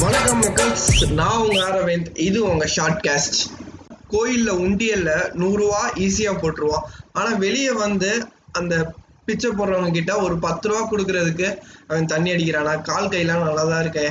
வணக்கம் மக்கள்ஸ் நான் உங்க அரவிந்த். இது உங்க ஷார்ட் காஸ்ட் கோயில்ல உண்டியல்ல நூறு ரூபா ஈஸியா போட்டுருவான் ஆனா வெளியே வந்து அந்த பிச்சை போடுறவங்க கிட்ட ஒரு பத்து ரூபா கொடுக்கறதுக்கு அவன் தண்ணி அடிக்கிறானா? கால் கையெல்லாம் நல்லா தான் இருக்கே.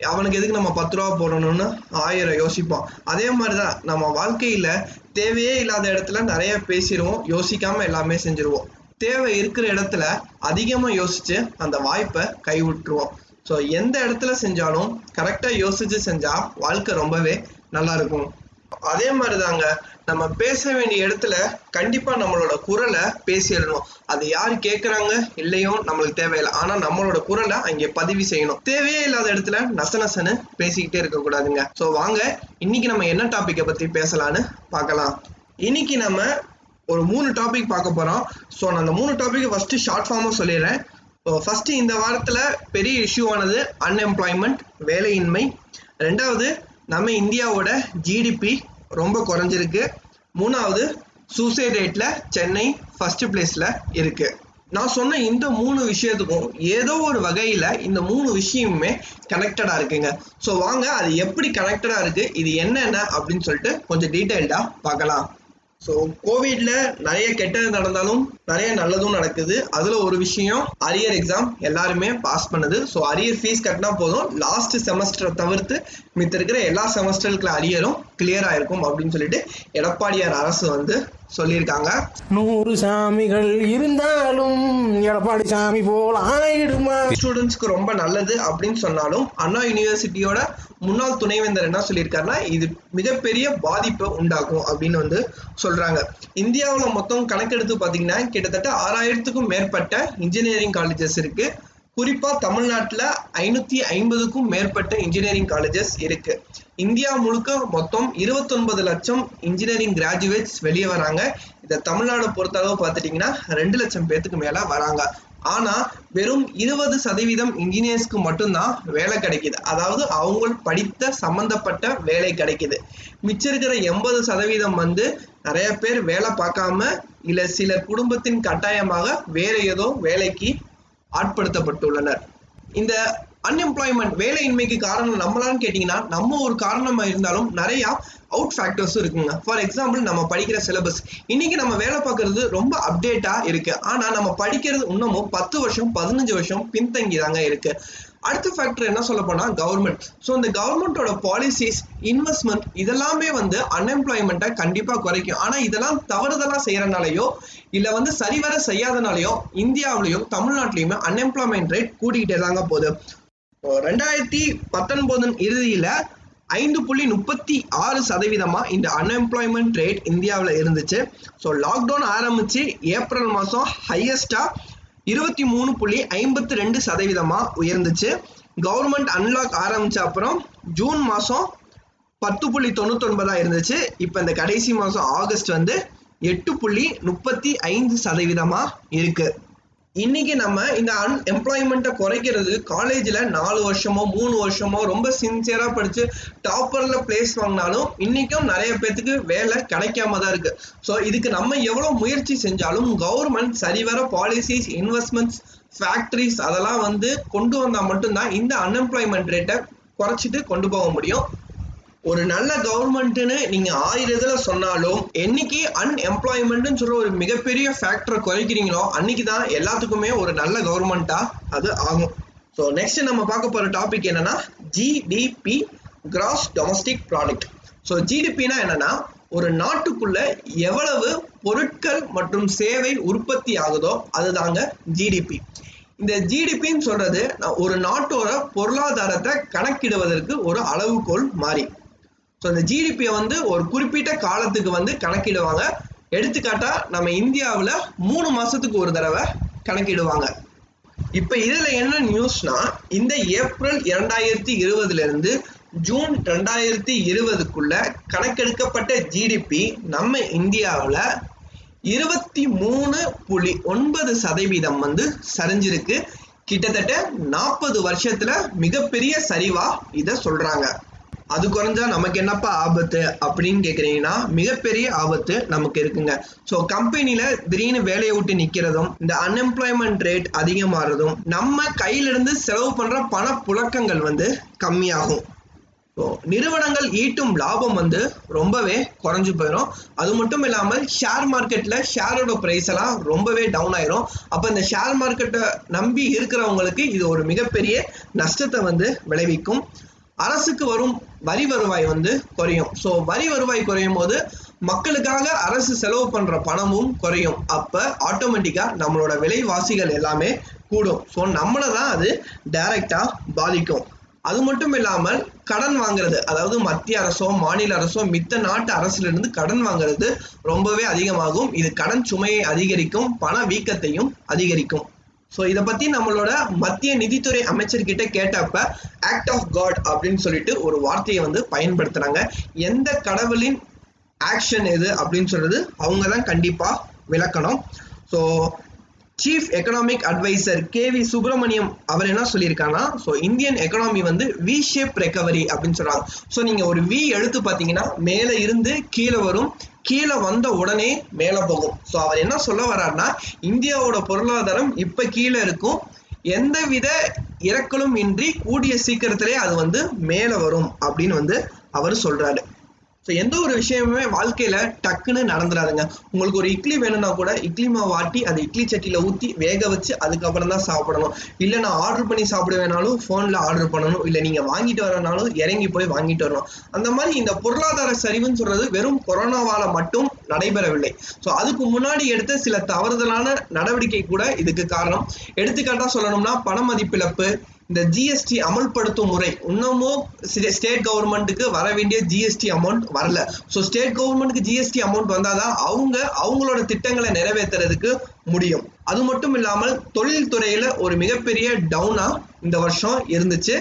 அவனுக்கு எதுக்கு நம்ம பத்து ரூபா போடணும்னு ஆயிரம் யோசிப்போம் அதே மாதிரிதான் நம்ம வாழ்க்கையில தேவையே இல்லாத இடத்துல நிறைய பேசிடுவோம். யோசிக்காம எல்லாமே செஞ்சிருவோம். தேவை இருக்கிற இடத்துல அதிகமா யோசிச்சு அந்த வாய்ப்பை கைவிட்டுருவோம். ஸோ எந்த இடத்துல செஞ்சாலும் கரெக்டா யோசிச்சு செஞ்சா வாழ்க்கை ரொம்பவே நல்லா இருக்கும். அதே மாதிரிதாங்க நம்ம பேச வேண்டிய இடத்துல கண்டிப்பா நம்மளோட குரலை பேசிடணும் அது யார் கேட்குறாங்க இல்லையோ நம்மளுக்கு தேவையில்லை. ஆனா நம்மளோட குரலை அங்கே பதிவு செய்யணும். தேவையே இல்லாத இடத்துல நச நசன்னு பேசிக்கிட்டே இருக்கக்கூடாதுங்க. ஸோ வாங்க இன்னைக்கு நம்ம என்ன டாபிக்கை பத்தி பேசலான்னு பார்க்கலாம். இன்னைக்கு நம்ம ஒரு மூணு டாபிக் பார்க்க போகிறோம் ஸோ நான் அந்த மூணு டாபிக் ஃபஸ்ட்டு ஷார்ட் ஃபார்மாக சொல்லிடுறேன். ஃபஸ்ட்டு இந்த வாரத்தில் பெரிய இஷ்யூ ஆனது அன்எம்ப்ளாய்மெண்ட் வேலையின்மை. ரெண்டாவது நம்ம இந்தியாவோட ஜிடிபி ரொம்ப குறைஞ்சிருக்கு. மூணாவது சூசைட் ரேட்டில் சென்னை ஃபஸ்ட்டு பிளேஸில் இருக்குது நான் சொன்ன இந்த மூணு விஷயத்துக்கும் ஏதோ ஒரு வகையில் இந்த மூணு விஷயமுமே கனெக்டடாக இருக்குங்க. ஸோ வாங்க அது எப்படி கனெக்டடாக இருக்குது இது என்னென்ன அப்படின்னு சொல்லிட்டு கொஞ்சம் டீட்டெயில்டாக பார்க்கலாம். ஸோ கோவிட்ல நிறைய கெட்டது நடந்தாலும் நிறைய நல்லதும் நடக்குது. அதுல ஒரு விஷயம் அரியர் எக்ஸாம் எல்லாருமே பாஸ் பண்ணுது. ஸோ அரியர் ஃபீஸ் கட்டினா போதும். லாஸ்ட் செமஸ்டரை தவிர்த்து மித்த இருக்கிற எல்லா செமஸ்டருக்குள்ள அரியரும் கிளியர் ஆயிருக்கும் அப்படின்னு சொல்லிட்டு எடப்பாடியார் அரசு வந்து சொல்லியிருக்காங்க. நூறு சாமிகள் இருந்தாலும் எடப்பாடி சாமி போல் ஆயிடுமா? ஸ்டூடெண்ட்ஸ்க்கு ரொம்ப நல்லது அப்படின்னு சொன்னாலும் அண்ணா யூனிவர்சிட்டியோட முன்னாள் துணைவேந்தர் என்ன சொல்லியிருக்காருன்னா இது மிகப்பெரிய பாதிப்பை உண்டாக்கும் அப்படின்னு வந்து சொல்றாங்க. இந்தியாவில் மொத்தம் கணக்கெடுத்து பார்த்தீங்கன்னா கிட்டத்தட்ட ஆறாயிரத்துக்கும் மேற்பட்ட இன்ஜினியரிங் காலேஜஸ் இருக்கு. குறிப்பா தமிழ்நாட்டுல ஐநூத்தி ஐம்பதுக்கும் மேற்பட்ட இன்ஜினியரிங் காலேஜஸ் இருக்கு. இந்தியா முழுக்க மொத்தம் இருபத்தொன்பது லட்சம் இன்ஜினியரிங் கிராஜுவேட்ஸ் வெளியே வராங்க. இதை தமிழ்நாடு பொறுத்தளவு பார்த்துட்டீங்கன்னா ரெண்டு லட்சம் பேத்துக்கு மேல வராங்க. ஆனா வெறும் இருபது சதவீதம் இன்ஜினியர்ஸ்க்கு மட்டும்தான் வேலை கிடைக்குது. அதாவது அவங்க படித்த சம்பந்தப்பட்ட வேலை கிடைக்குது. மிச்சம் இருக்கிற எண்பது சதவீதம் வந்து நிறைய பேர் வேலை பார்க்காம இல்ல சில குடும்பத்தின் கட்டாயமாக வேற ஏதோ வேலைக்கு ஆட்படுத்தப்பட்டுள்ளனர். இந்த அன்எம்ப்ளாய்மெண்ட் வேலையின்மைக்கு காரணம் நம்மளான்னு கேட்டிங்கன்னா நம்ம ஒரு காரணமாக இருந்தாலும் நிறையா அவுட் ஃபேக்டர்ஸும் இருக்குங்க. ஃபார் எக்ஸாம்பிள் நம்ம படிக்கிற சிலபஸ் இன்னைக்கு நம்ம வேலை பார்க்கறது ரொம்ப அப்டேட்டாக இருக்குது ஆனால் நம்ம படிக்கிறது இன்னமும் பத்து வருஷம் பதினஞ்சு வருஷம் பின்தங்கி தாங்க இருக்கு. அடுத்த ஃபேக்டர் என்ன சொல்ல போனா கவர்மெண்ட் ஸோ இந்த கவர்மெண்டோட பாலிசிஸ் இன்வெஸ்ட்மெண்ட் இதெல்லாமே வந்து அன்எம்ப்ளாய்மெண்ட்டை கண்டிப்பாக குறைக்கும். ஆனால் இதெல்லாம் தவறுதலாக செய்கிறனாலையோ இல்லை வந்து சரிவர செய்யாதனாலயோ இந்தியாவிலையும் தமிழ்நாட்டிலையுமே அன்எம்ப்ளாய்மெண்ட் ரேட் கூட்டிகிட்டே தாங்க போகுது. ரெண்டாயிரத்தி பத்தொன்பதன் இறுதியில் ஐந்து புள்ளி முப்பத்தி ஆறு சதவீதமாக இந்த அன்எம்ப்ளாய்மெண்ட் ரேட் இந்தியாவில் இருந்துச்சு. ஸோ லாக்டவுன் ஆரம்பித்து ஏப்ரல் மாதம் ஹையஸ்ட்டாக இருபத்தி மூணு புள்ளி ஐம்பத்தி ரெண்டு சதவீதமா உயர்ந்துச்சு. கவர்மெண்ட் அன்லாக் ஆரம்பிச்ச அப்புறம் ஜூன் மாதம் பத்து புள்ளி தொண்ணூத்தொன்பதா இருந்துச்சு. இப்போ இந்த கடைசி மாதம் ஆகஸ்ட் வந்து எட்டு புள்ளி முப்பத்தி ஐந்து சதவீதமா இருக்கு. இன்னைக்கு நம்ம இந்த அன்எம்ப்ளாய்மெண்ட்டை குறைக்கிறது காலேஜில் நாலு வருஷமோ மூணு வருஷமோ ரொம்ப சின்சியராக படித்து டாப்பரில் பிளேஸ் வாங்கினாலும் இன்றைக்கும் நிறைய பேர்த்துக்கு வேலை கிடைக்காம தான் இருக்குது ஸோ இதுக்கு நம்ம எவ்வளோ முயற்சி செஞ்சாலும் கவர்மெண்ட் சரிவர பாலிசிஸ் இன்வெஸ்ட்மெண்ட்ஸ் ஃபேக்ட்ரிஸ் அதெல்லாம் வந்து கொண்டு வந்தால் மட்டும்தான் இந்த அன்எம்ப்ளாய்மெண்ட் ரேட்டை குறைச்சிட்டு கொண்டு போக முடியும். ஒரு நல்ல கவர்மெண்ட்னு நீங்க ஆயிரம் இதுல சொன்னாலும் என்னைக்கு அன்எம்ப்ளாய்மெண்ட்னு சொல்ற ஒரு மிகப்பெரிய ஃபேக்டரை குறைக்கிறீங்களோ அன்னைக்கு தான் எல்லாத்துக்குமே ஒரு நல்ல கவர்மெண்டா அது ஆகும். ஸோ நெக்ஸ்ட் நம்ம பார்க்க போற டாபிக் என்னன்னா GDP gross domestic product so ஜிடிபினா என்னன்னா ஒரு நாட்டுக்குள்ள எவ்வளவு பொருட்கள் மற்றும் சேவை உற்பத்தி ஆகுதோ அதுதாங்க ஜிடிபி இந்த ஜிடிபின்னு சொல்றது ஒரு நாட்டோட பொருளாதாரத்தை கணக்கிடுவதற்கு ஒரு அளவுகோல் மாறி. ஸோ இந்த ஜிடிபியை வந்து ஒரு குறிப்பிட்ட காலத்துக்கு வந்து கணக்கிடுவாங்க. எடுத்துக்காட்டா நம்ம இந்தியாவில் மூணு மாசத்துக்கு ஒரு தடவை கணக்கிடுவாங்க. இப்போ இதுல என்ன நியூஸ்னா இந்த ஏப்ரல் இரண்டாயிரத்தி இருபதுல இருந்து ஜூன் ரெண்டாயிரத்தி இருபதுக்குள்ள கணக்கெடுக்கப்பட்ட ஜிடிபி நம்ம இந்தியாவில் இருபத்தி மூணு புள்ளி ஒன்பது சதவீதம் வந்து சரிஞ்சிருக்கு. கிட்டத்தட்ட நாற்பது வருஷத்துல மிகப்பெரிய சரிவா இத சொல்றாங்க. அது குறைஞ்சா நமக்கு என்னப்பா ஆபத்து அப்படின்னு கேட்குறீங்கன்னா மிகப்பெரிய ஆபத்து நமக்கு இருக்குங்க. ஸோ கம்பெனில திடீர்னு வேலையை விட்டு நிக்கிறதும் இந்த அன்எம்ப்ளாய்மெண்ட் ரேட் அதிகமாறதும் நம்ம கையிலிருந்து செலவு பண்ற பண புழக்கங்கள் வந்து கம்மியாகும். ஸோ நிறுவனங்கள் ஈட்டும் லாபம் வந்து ரொம்பவே குறைஞ்சு போயிடும் அது மட்டும் இல்லாமல் ஷேர் மார்க்கெட்ல ஷேரோட ப்ரைஸ் எல்லாம் ரொம்பவே டவுன் ஆயிரும். அப்போ இந்த ஷேர் மார்க்கெட்டை நம்பி இருக்கிறவங்களுக்கு இது ஒரு மிகப்பெரிய நஷ்டத்தை வந்து விளைவிக்கும். அரசுக்கு வரும் வரி வருவாய் வந்து குறையும். ஸோ வரி வருவாய் குறையும் போது மக்களுக்காக அரசு செலவு பண்ற பணமும் குறையும். அப்ப ஆட்டோமேட்டிக்கா நம்மளோட விலைவாசிகள் எல்லாமே கூடும். ஸோ நம்மளை தான் அது டைரக்டா பாதிக்கும். அது மட்டும் இல்லாமல் கடன் வாங்குறது அதாவது மத்திய அரசோ மாநில அரசோ மித்த நாட்டு அரசிலிருந்து கடன் வாங்குறது ரொம்பவே அதிகமாகும். இது கடன் சுமையை அதிகரிக்கும் பண வீக்கத்தையும் அதிகரிக்கும். ஸோ இதை பத்தி நம்மளோட மத்திய நிதித்துறை அமைச்சர்கிட்ட கேட்டப்ப ஆக்ட் ஆஃப் காட் அப்படின்னு சொல்லிட்டு ஒரு வார்த்தையை வந்து பயன்படுத்துகிறாங்க எந்த கடவுளின் ஆக்ஷன் எது அப்படின்னு சொல்றது அவங்க தான் கண்டிப்பா விளக்கணும். So chief economic advisor K V Subramaniam அவர் என்ன சொல்லியிருக்காங்கன்னா ஸோ இந்தியன் எக்கனாமி வந்து வி ஷேப் ரெக்கவரி அப்படின்னு சொல்கிறாங்க ஸோ நீங்க ஒரு வி எடுத்து பார்த்தீங்கன்னா மேலே இருந்து கீழே வரும் கீழே வந்த உடனே மேலே போகும். ஸோ அவர் என்ன சொல்ல வர்றாருன்னா இந்தியாவோட பொருளாதாரம் இப்ப கீழே இருக்கும். எந்தவித இறக்கலும் இன்றி கூடிய சீக்கிரத்திலே அது வந்து மேலே வரும் அப்படின்னு வந்து அவர் சொல்றாரு. ஸோ எந்த ஒரு விஷயமுமே வாழ்க்கையில டக்குன்னு நடந்துடாதுங்க உங்களுக்கு ஒரு இட்லி வேணும்னா கூட இட்லி மாவு வாட்டி அது இட்லி சட்டியில ஊற்றி வேக வச்சு அதுக்கப்புறம் தான் சாப்பிடணும். இல்லை நான் ஆர்டர் பண்ணி சாப்பிட வேணாலும் ஆர்டர் பண்ணணும். இல்லை நீங்கள் வாங்கிட்டு வரனாலும் இறங்கி போய் வாங்கிட்டு வரணும். அந்த மாதிரி இந்த பொருளாதார சரிவுன்னு சொல்றது வெறும் கொரோனாவால மட்டும் நடைபெறவில்லை. ஸோ அதுக்கு முன்னாடி எடுத்த சில தவறுதலான நடவடிக்கை கூட இதுக்கு காரணம். எடுத்துக்காட்டா சொல்லணும்னா பண மதிப்பிழப்பு இந்த ஜிஎஸ்டி அமல்படுத்தும் முறை இன்னமும் ஸ்டேட் கவர்மெண்ட்டுக்கு வர வேண்டிய ஜிஎஸ்டி அமௌண்ட் வரல. ஸோ ஸ்டேட் கவர்மெண்ட்டுக்கு ஜிஎஸ்டி அமௌண்ட் வந்தாதான் அவங்க அவங்களோட திட்டங்களை நிறைவேற்றுறதுக்கு முடியும். அது மட்டும் இல்லாமல் தொழில்துறையில் ஒரு மிகப்பெரிய டவுனா இந்த வருஷம் இருந்துச்சு.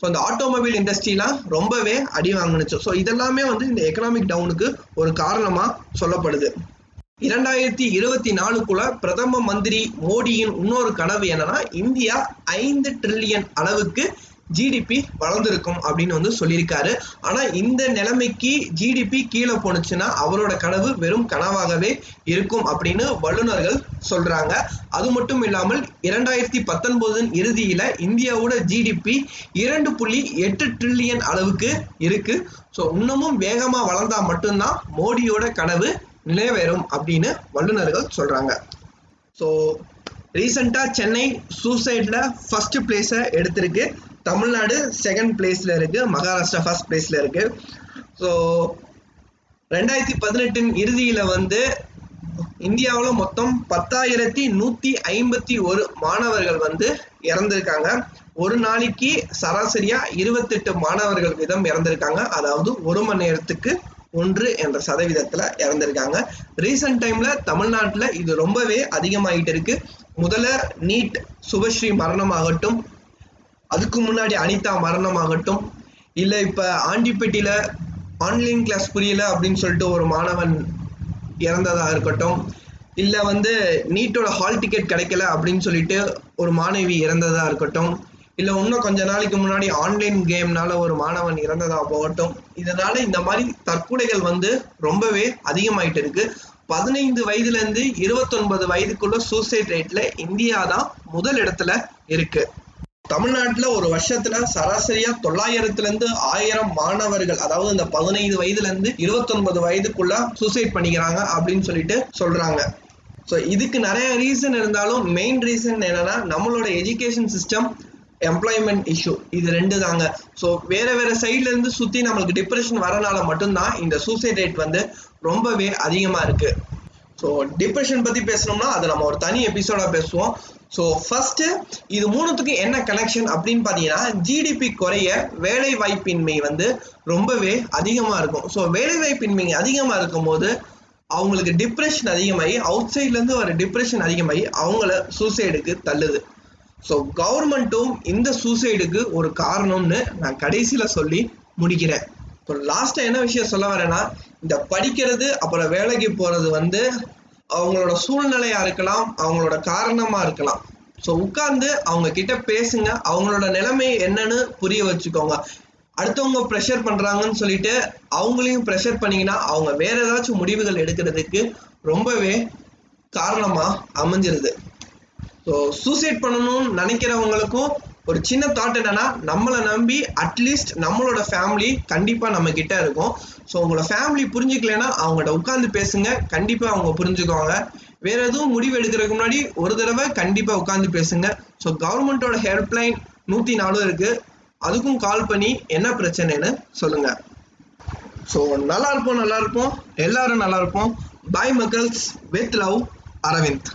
ஸோ அந்த ஆட்டோமொபைல் இண்டஸ்ட்ரிலாம் ரொம்பவே அடி வாங்கினுச்சு. ஸோ இதெல்லாமே வந்து இந்த எக்கனாமிக் டவுனுக்கு ஒரு காரணமா சொல்லப்படுது. இரண்டாயிரத்தி இருபத்தி நாலுக்குள்ள பிரதம மந்திரி மோடியின் இன்னொரு கனவு என்னன்னா இந்தியா ஐந்து ட்ரில்லியன் அளவுக்கு ஜிடிபி வளர்ந்துருக்கும் அப்படின்னு வந்து சொல்லியிருக்காரு. ஆனா இந்த நிலைமைக்கு ஜிடிபி கீழே போனுச்சுன்னா அவரோட கனவு வெறும் கனவாகவே இருக்கும் அப்படின்னு வல்லுநர்கள் சொல்றாங்க. அது மட்டும் இல்லாமல் இரண்டாயிரத்தி பத்தொன்பதின் இறுதியில இந்தியாவோட ஜிடிபி இரண்டு புள்ளி எட்டு ட்ரில்லியன் அளவுக்கு இருக்கு. ஸோ இன்னமும் வேகமா வளர்ந்தா மட்டும்தான் மோடியோட கனவு நிலைவேறும் அப்படின்னு வல்லுநர்கள் சொல்றாங்க. ஸோ ரீசெண்டாக சென்னை சூசைட்ல ஃபர்ஸ்ட் பிளேஸை எடுத்திருக்கு. தமிழ்நாடு செகண்ட் பிளேஸ்ல இருக்கு. மகாராஷ்டிரா ஃபர்ஸ்ட் பிளேஸ்ல இருக்கு. ஸோ ரெண்டாயிரத்தி பதினெட்டின் இறுதியில வந்து இந்தியாவில் மொத்தம் பத்தாயிரத்தி நூத்தி ஐம்பத்தி ஒரு மாணவர்கள் வந்து இறந்திருக்காங்க. ஒரு நாளைக்கு சராசரியா இருபத்தெட்டு மாணவர்கள் விதம் இறந்திருக்காங்க. அதாவது ஒரு மணி நேரத்துக்கு ஒன்று என்ற சதவீதத்துல இறந்திருக்காங்க. ரீசெண்ட் டைம்ல தமிழ்நாட்டுல இது ரொம்பவே அதிகமாயிட்டு இருக்கு. முதல்ல நீட் சுபஸ்ரீ மரணமாகட்டும் அதுக்கு முன்னாடி அனிதா மரணமாகட்டும் இல்ல இப்ப ஆண்டிப்பட்டியில ஆன்லைன் கிளாஸ் புரியல அப்படின்னு சொல்லிட்டு ஒரு மாணவன் இறந்ததா இருக்கட்டும் இல்ல வந்து நீட்டோட ஹால் டிக்கெட் கிடைக்கல அப்படின்னு சொல்லிட்டு ஒரு மாணவி இறந்ததா இருக்கட்டும் இல்ல இன்னும் கொஞ்ச நாளைக்கு முன்னாடி ஆன்லைன் கேம்னால ஒரு மாணவன் இறந்ததா போகட்டும். இதனால இந்த மாதிரி தற்கொலைகள் வந்து ரொம்பவே அதிகமாயிட்டு இருக்கு. பதினைந்து வயதுல இருந்து இருபத்தொன்பது வயதுக்குள்ள சூசைட் ரேட்ல இந்தியா தான் முதல் இடத்துல இருக்கு. தமிழ்நாட்டுல ஒரு வருஷத்துல சராசரியா தொள்ளாயிரத்துல இருந்து ஆயிரம் மாணவர்கள் அதாவது இந்த பதினைந்து வயதுல இருந்து இருபத்தொன்பது வயதுக்குள்ள சூசைட் பண்ணிக்கிறாங்க அப்படின்னு சொல்லிட்டு சொல்றாங்க. ஸோ இதுக்கு நிறைய ரீசன் இருந்தாலும் மெயின் ரீசன் என்னன்னா நம்மளோட எஜுகேஷன் சிஸ்டம் எம்ப்ளாய்மெண்ட் இஷ்யூ இது ரெண்டு தாங்க ஸோ வேற வேற சைட்ல இருந்து சுத்தி நம்மளுக்கு டிப்ரெஷன் வரனால மட்டும்தான் இந்த சூசைட் ரேட் வந்து ரொம்பவே அதிகமா இருக்கு. ஸோ டிப்ரெஷன் பத்தி பேசணும்னா அதை நம்ம ஒரு தனி எபிசோடா பேசுவோம். ஸோ ஃபர்ஸ்ட் இது மூணுத்துக்கும் என்ன கனெக்ஷன் அப்படின்னு பார்த்தீங்கன்னா ஜிடிபி குறைய வேலை வாய்ப்பின்மை வந்து ரொம்பவே அதிகமாக இருக்கும். ஸோ வேலை வாய்ப்பின்மை அதிகமாக இருக்கும் போது அவங்களுக்கு டிப்ரெஷன் அதிகமாகி அவுட் சைட்லேருந்து வர டிப்ரெஷன் அதிகமாகி அவங்கள சூசைடுக்கு தள்ளுது. ஸோ கவர்மெண்ட்டும் இந்த சூசைடுக்கு ஒரு காரணம்னு நான் கடைசியில் சொல்லி முடிக்கிறேன். இப்போ லாஸ்ட்டாக என்ன விஷயம் சொல்ல வரேன்னா இந்த படிக்கிறது அப்புறம் வேலைக்கு போறது வந்து அவங்களோட சூழ்நிலையா இருக்கலாம் அவங்களோட காரணமா இருக்கலாம். ஸோ உட்கார்ந்து அவங்க கிட்ட பேசுங்க அவங்களோட நிலைமை என்னன்னு புரிய வச்சுக்கோங்க. அடுத்தவங்க ப்ரெஷர் பண்றாங்கன்னு சொல்லிட்டு அவங்களையும் ப்ரெஷர் பண்ணீங்கன்னா அவங்க வேற ஏதாச்சும் முடிவுகள் எடுக்கிறதுக்கு ரொம்பவே காரணமா அமைஞ்சிருது. ஸோ சூசைட் பண்ணணும்னு நினைக்கிறவங்களுக்கும் ஒரு சின்ன தாட் என்னன்னா நம்மளை நம்பி அட்லீஸ்ட் நம்மளோட ஃபேமிலி கண்டிப்பாக நம்ம கிட்ட இருக்கும். ஸோ உங்களோட ஃபேமிலி புரிஞ்சுக்கலைன்னா அவங்கள்ட்ட உட்காந்து பேசுங்க. கண்டிப்பாக அவங்க புரிஞ்சுக்குவாங்க. வேற எதுவும் முடிவு எடுக்கிறதுக்கு முன்னாடி ஒரு தடவை கண்டிப்பாக உட்காந்து பேசுங்க. ஸோ கவர்மெண்ட்டோட ஹெல்ப்லைன் நூற்றி நாலும் இருக்கு. அதுக்கும் கால் பண்ணி என்ன பிரச்சனைன்னு சொல்லுங்க. ஸோ நல்லா இருப்போம் நல்லா இருப்போம். எல்லாரும் நல்லா இருப்போம். பாய் மக்கள்ஸ். With love Aravind